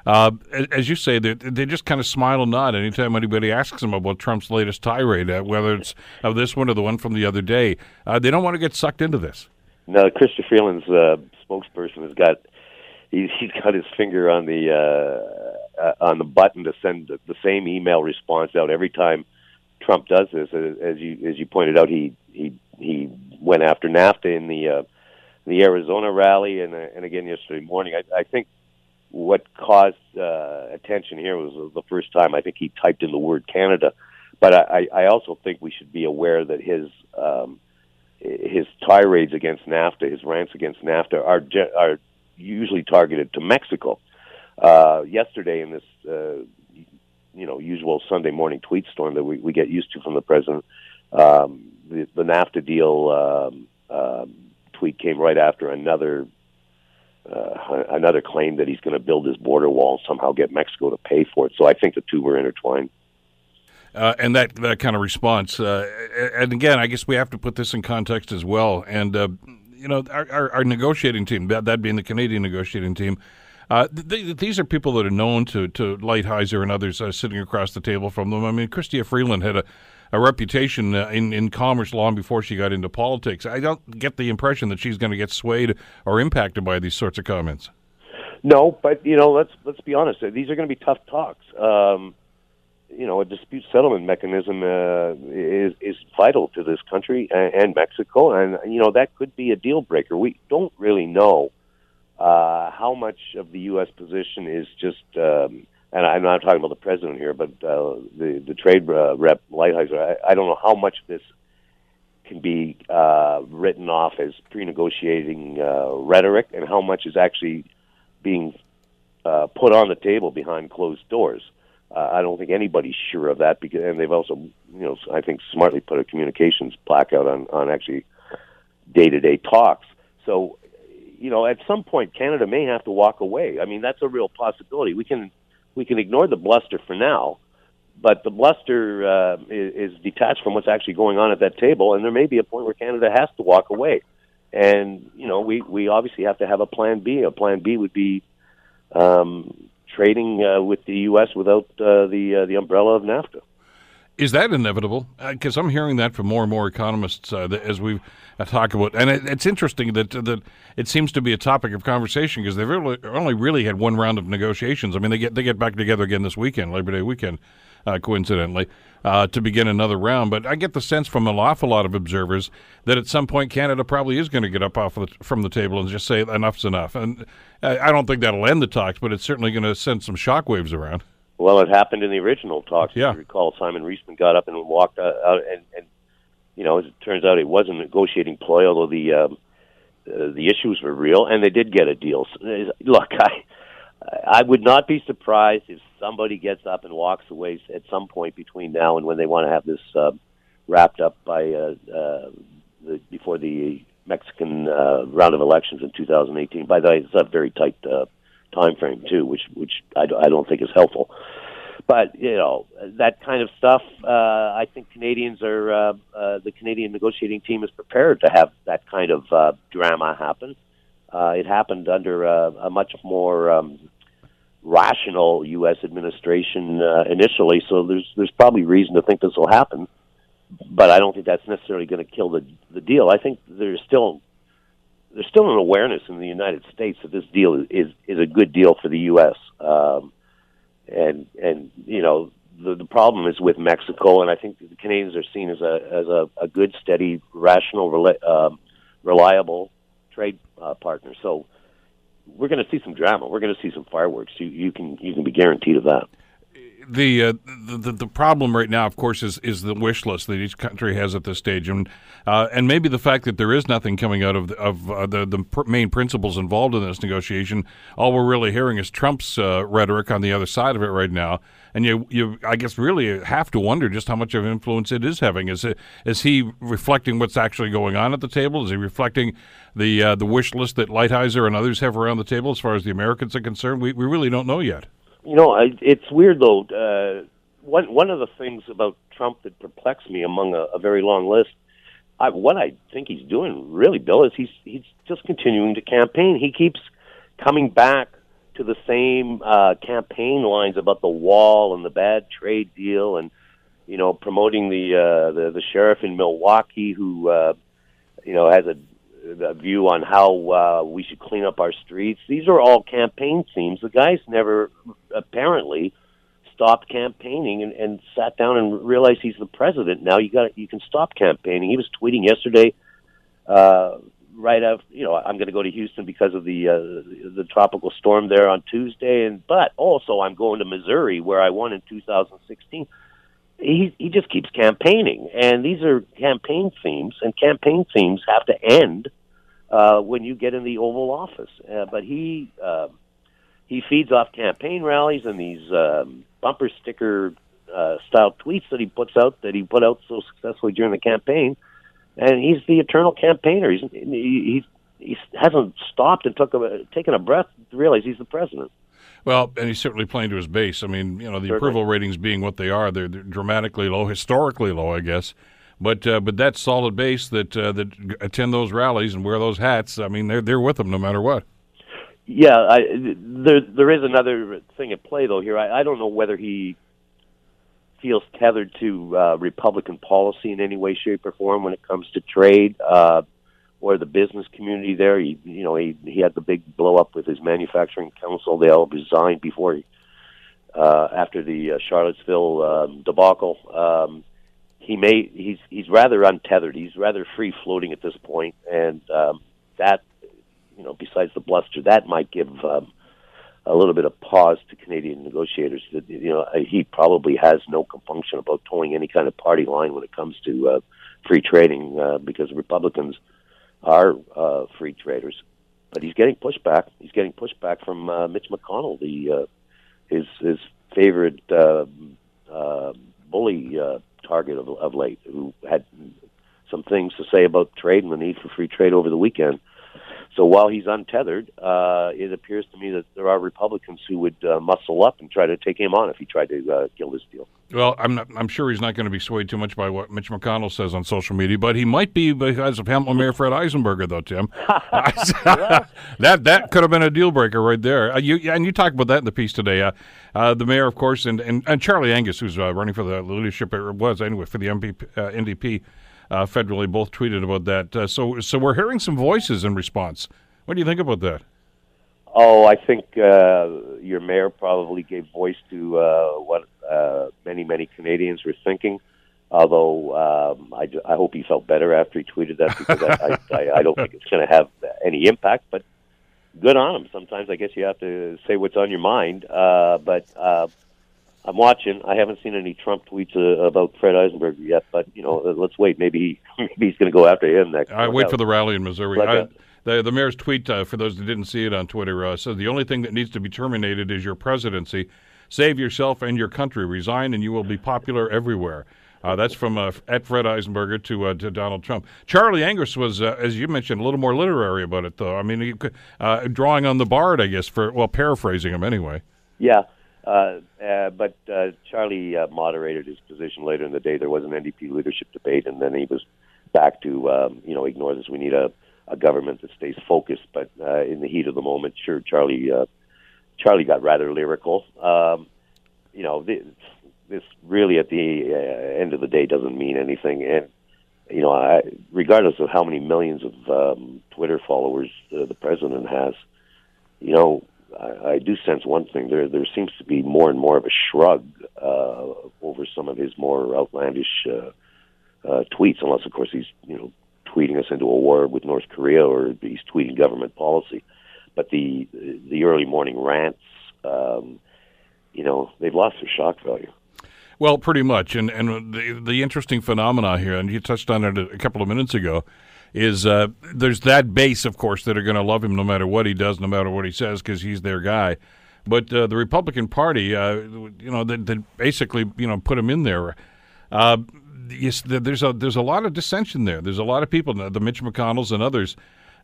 uh, as you say, they, they just kind of smile and nod anytime anybody asks them about Trump's latest tirade, uh, whether it's of this one or the one from the other day. Uh, they don't want to get sucked into this. No, Chrystia Freeland's uh, spokesperson has got he's, he's got his finger on the uh, uh, on the button to send the, the same email response out every time Trump does this. As you as you pointed out, he he he went after NAFTA in the uh, the Arizona rally and uh, and again yesterday morning. I, I think what caused uh, attention here was the first time I think he typed in the word Canada. But I, I also think we should be aware that his um, his tirades against NAFTA, his rants against NAFTA, are are usually targeted to Mexico. Uh, yesterday, in this uh, you know usual Sunday morning tweet storm that we, we get used to from the president, um, the, the NAFTA deal um, um, tweet came right after another uh, another claim that he's going to build his border wall and somehow get Mexico to pay for it. So I think the two were intertwined. Uh, and that that kind of response, uh, and again, I guess we have to put this in context as well. And uh, you know, our, our, our, negotiating team, that, that being the Canadian negotiating team, uh, th- these are people that are known to to Lighthizer and others uh, sitting across the table from them. I mean, Chrystia Freeland had a a reputation uh, in in commerce long before she got into politics. I don't get the impression that she's going to get swayed or impacted by these sorts of comments. No, but you know, let's let's be honest. These are going to be tough talks. Um, you know, a dispute settlement mechanism uh, is is vital to this country and, and Mexico, and you know that could be a deal breaker. We don't really know uh, how much of the U.S. position is just um, and I'm not talking about the president here, but uh, the the trade uh, rep Lighthizer. I, I don't know how much of this can be uh, written off as pre-negotiating uh, rhetoric, and how much is actually being uh, put on the table behind closed doors. Uh, I don't think anybody's sure of that because, and they've also, you know, I think smartly put a communications blackout on on actually day-to-day talks. So, you know, at some point, Canada may have to walk away. I mean, that's a real possibility. We can we can ignore the bluster for now, but the bluster uh, is, is detached from what's actually going on at that table, and there may be a point where Canada has to walk away. And you know, we we obviously have to have a plan B. A plan B would be um, trading uh, with the U.S. without uh, the uh, the umbrella of NAFTA. Is that inevitable? Because uh, I'm hearing that from more and more economists uh, as we uh, talk about, and it, it's interesting that that it seems to be a topic of conversation because they've really, only really had one round of negotiations. I mean, they get they get back together again this weekend, Labor Day weekend, uh, coincidentally, uh, to begin another round. But I get the sense from an awful lot of observers that at some point Canada probably is going to get up off the, from the table and just say enough's enough. And I don't think that'll end the talks, but it's certainly going to send some shockwaves around. Well, it happened in the original talks. Yeah. If you recall, Simon Reisman got up and walked out, out and, and you know, as it turns out, it was a negotiating ploy, although the um, uh, the issues were real, and they did get a deal. So, look, I I would not be surprised if somebody gets up and walks away at some point between now and when they want to have this uh, wrapped up by uh, uh, the, before the Mexican uh, round of elections in 2018. By the way, it's a very tight uh, time frame too, which which I, I don't think is helpful. But you know that kind of stuff. Uh, I think Canadians are uh, uh, the Canadian negotiating team is prepared to have that kind of uh, drama happen. Uh, it happened under uh, a much more um, rational U.S. administration uh, initially, so there's there's probably reason to think this will happen. But I don't think that's necessarily going to kill the the deal. I think there's still there's still an awareness in the United States that this deal is is, is a good deal for the U.S. Um, and and you know the the problem is with Mexico, and I think the Canadians are seen as a as a, a good, steady, rational, rela- uh, reliable trade uh, partner. So we're going to see some drama. We're going to see some fireworks. You you can you can be guaranteed of that. The, uh, the the problem right now, of course, is is the wish list that each country has at this stage, and uh, and maybe the fact that there is nothing coming out of the, of uh, the the pr- main principles involved in this negotiation. All we're really hearing is Trump's uh, rhetoric on the other side of it right now, and you you I guess really have to wonder just how much of influence it is having. Is it is he reflecting what's actually going on at the table? Is he reflecting the uh, the wish list that Lighthizer and others have around the table as far as the Americans are concerned? We we really don't know yet. You know, I, it's weird though. Uh, one one of the things about Trump that perplexed me among a, a very long list, I, what I think he's doing really, Bill, is he's he's just continuing to campaign. He keeps coming back to the same uh, campaign lines about the wall and the bad trade deal, and you know, promoting the uh, the, the sheriff in Milwaukee who uh, you know has a a view on how uh, we should clean up our streets. These are all campaign themes. The guy's never apparently stopped campaigning and, and sat down and realized he's the president. Now you got you can stop campaigning. He was tweeting yesterday, uh, right after you know I'm going to go to Houston because of the uh, the tropical storm there on Tuesday, and but also I'm going to Missouri where I won in 2016 he he just keeps campaigning, and these are campaign themes, and campaign themes have to end uh, when you get in the Oval Office. Uh, but he uh, he feeds off campaign rallies and these um, bumper sticker uh, style tweets that he puts out that he put out so successfully during the campaign, and he's the eternal campaigner. He's he, he, he hasn't stopped and took a taken a breath to realize he's the president. Well, and he's certainly playing to his base. I mean, you know, the Certainly. approval ratings being what they are, they're, they're, dramatically low, historically low, I guess. But uh, but that solid base that uh, that attend those rallies and wear those hats, I mean, they're they're with them no matter what. Yeah, I, there there is another thing at play though here. I, I don't know whether he feels tethered to uh, Republican policy in any way, shape, or form when it comes to trade. Uh, or the business community there. He, you know, he he had the big blow up with his manufacturing council. They all resigned before he, uh, after the uh, Charlottesville um, debacle. Um, he may he's he's rather untethered. He's rather free floating at this point, and um, that you know, besides the bluster, that might give um, a little bit of pause to Canadian negotiators. That you know, he probably has no compunction about towing any kind of party line when it comes to uh, free trading, uh, because Republicans are uh, free traders. But he's getting pushback. He's getting pushback from uh, Mitch McConnell, the uh, his his favorite uh, uh, bully uh, target of, of late, who had some things to say about trade and the need for free trade over the weekend. So while he's untethered, uh, it appears to me that there are Republicans who would uh, muscle up and try to take him on if he tried to uh, kill this deal. Well, I'm not, I'm sure he's not going to be swayed too much by what Mitch McConnell says on social media, but he might be because of Hamilton Mayor Fred Eisenberger, though, Tim. that that could have been a deal breaker right there. Uh, you and you talked about that in the piece today. Uh, uh, the mayor, of course, and, and, and Charlie Angus, who's uh, running for the leadership, or was anyway for the MP, uh, NDP uh, federally, both tweeted about that. so so we're hearing some voices in response. What do you think about that? Oh, I think uh, your mayor probably gave voice to uh, what uh, many, many Canadians were thinking. Although um, I, I hope he felt better after he tweeted that because I, I, I don't think it's going to have any impact. But good on him. Sometimes I guess you have to say what's on your mind. Uh, but uh, I'm watching. I haven't seen any Trump tweets uh, about Fred Eisenberger yet. But you know, let's wait. Maybe he, maybe he's going to go after him next. I wait for the rally in Missouri. Like I, the the mayor's tweet, uh, for those that didn't see it on Twitter, uh, says the only thing that needs to be terminated is your presidency. Save yourself and your country. Resign, and you will be popular everywhere. Uh, that's from uh, at Fred Eisenberger to uh, to Donald Trump. Charlie Angus was, uh, as you mentioned, a little more literary about it, though. I mean, he, uh, drawing on the Bard, I guess, for well, paraphrasing him anyway. Yeah, uh, but Charlie moderated his position later in the day. There was an NDP leadership debate, and then he was back to um, you know ignore this. We need a a government that stays focused. But uh, in the heat of the moment, sure, Charlie uh, Charlie got rather lyrical. Um, you know, this, this really at the uh, end of the day doesn't mean anything. And you know, I, regardless of how many millions of um, Twitter followers uh, the president has, you know, I, do sense one thing. There, there seems to be more and more of a shrug uh, over some of his more outlandish uh, uh, tweets, unless, of course, he's you know tweeting us into a war with North Korea or he's tweeting government policy. But the the early morning rants, um, you know, they've lost their shock value. Well, pretty much, and and the the interesting phenomena here, and you touched on it a couple of minutes ago, is uh, there's that base, of course, that are going to love him no matter what he does, no matter what he says, because he's their guy. But uh, the Republican Party, uh, you know, that, that, basically, you know, put him in there. Uh, yes, there's a there's a lot of dissension there. There's a lot of people, the Mitch McConnells and others.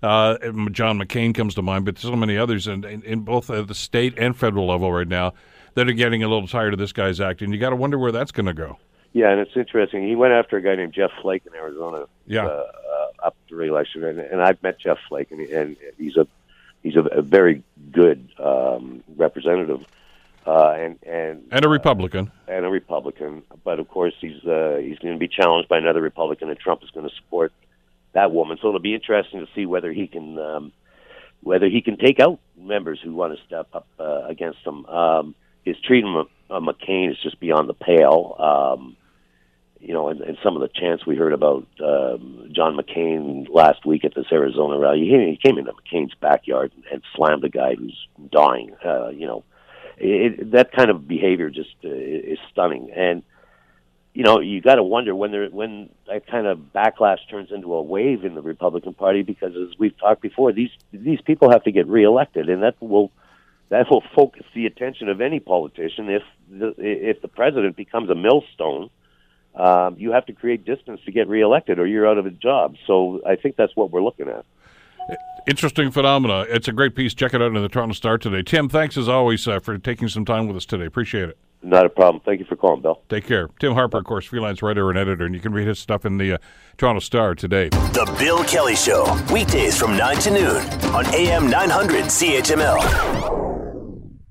Uh, John McCain comes to mind, but there's so many others in, in, in both the state and federal level right now that are getting a little tired of this guy's acting. You got to wonder where that's going to go. Yeah, and it's interesting. He went after a guy named Jeff Flake in Arizona. Yeah. Uh, uh, up the re-election, and, and I've met Jeff Flake, and, and he's a he's a, a very good um, representative, uh, and and and a Republican, uh, and a Republican. But of course, he's uh, he's going to be challenged by another Republican, and Trump is going to support that woman. So it'll be interesting to see whether he can um, whether he can take out members who want to step up uh, against him. Um, his treatment of McCain is just beyond the pale. Um, you know, and, and some of the chants we heard about um, John McCain last week at this Arizona rally, he, he came into McCain's backyard and, and slammed a guy who's dying. Uh, you know, it, that kind of behavior just uh, is stunning. And you know, you got to wonder when there when that kind of backlash turns into a wave in the Republican Party, because as we've talked before, these these people have to get reelected, and that will that will focus the attention of any politician if the, if the president becomes a millstone um, you have to create distance to get reelected, or you're out of a job. So I think that's what we're looking at. Interesting phenomena. It's a great piece. Check it out in the Toronto Star today. Tim, thanks as always uh, for taking some time with us today. Appreciate it. Not a problem. Thank you for calling, Bill. Take care. Tim Harper, of course, freelance writer and editor, and you can read his stuff in the uh, Toronto Star today. The Bill Kelly Show, weekdays from 9 to noon on AM 900 CHML.